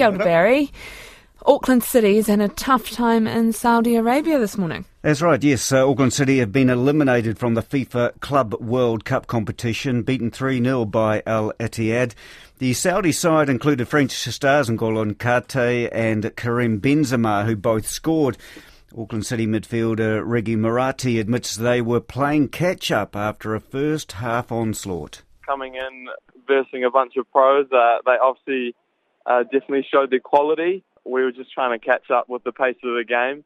Kia ora, Barry. Auckland City is in a tough time in Saudi Arabia this morning. That's right, yes. Uh, Auckland City have been eliminated from the FIFA Club World Cup competition, beaten 3 0 by Al Ittihad. The Saudi side included French stars N'Golo Kante and Karim Benzema, who both scored. Auckland City midfielder Regont Murati admits they were playing catch up after a first half onslaught. Coming in, versing a bunch of pros, uh, they obviously uh, definitely showed their quality we were just trying to catch up with the pace of the game.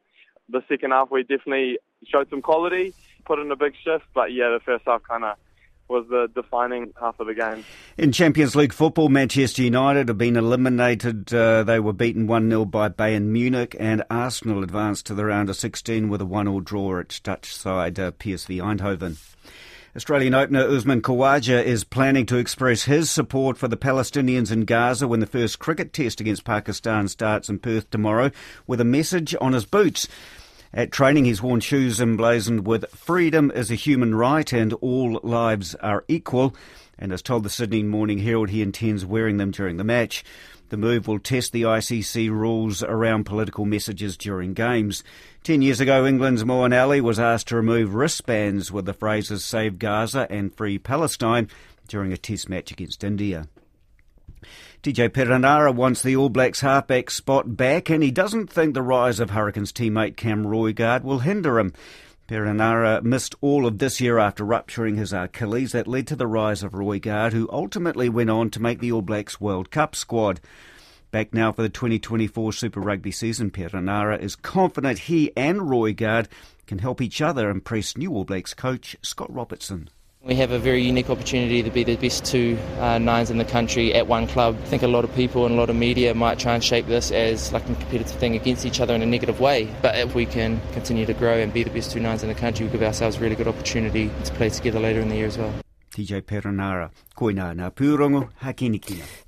The second half, we definitely showed some quality, put in a big shift, but yeah, the first half kind of was the defining half of the game. In Champions League football, Manchester United have been eliminated. Uh, they were beaten 1 0 by Bayern Munich, and Arsenal advanced to the round of 16 with a 1 0 draw at Dutch side uh, PSV Eindhoven. Australian opener Usman Khawaja is planning to express his support for the Palestinians in Gaza when the first cricket test against Pakistan starts in Perth tomorrow with a message on his boots. At training, he's worn shoes emblazoned with freedom is a human right and all lives are equal, and has told the Sydney Morning Herald he intends wearing them during the match. The move will test the ICC rules around political messages during games. Ten years ago, England's Moeen Ali was asked to remove wristbands with the phrases Save Gaza and Free Palestine during a test match against India. TJ Perenara wants the All Blacks halfback spot back, and he doesn't think the rise of Hurricanes teammate Cam Roigard will hinder him. Perenara missed all of this year after rupturing his Achilles. That led to the rise of Roigard, who ultimately went on to make the All Blacks World Cup squad. Back now for the 2024 Super Rugby season, Perenara is confident he and Roigard can help each other impress new All Blacks coach Scott Robertson. We have a very unique opportunity to be the best two uh, nines in the country at one club. I think a lot of people and a lot of media might try and shape this as like a competitive thing against each other in a negative way. But if we can continue to grow and be the best two nines in the country, we give ourselves a really good opportunity to play together later in the year as well. TJ Perenara, koina na pūrongo, hakinikina.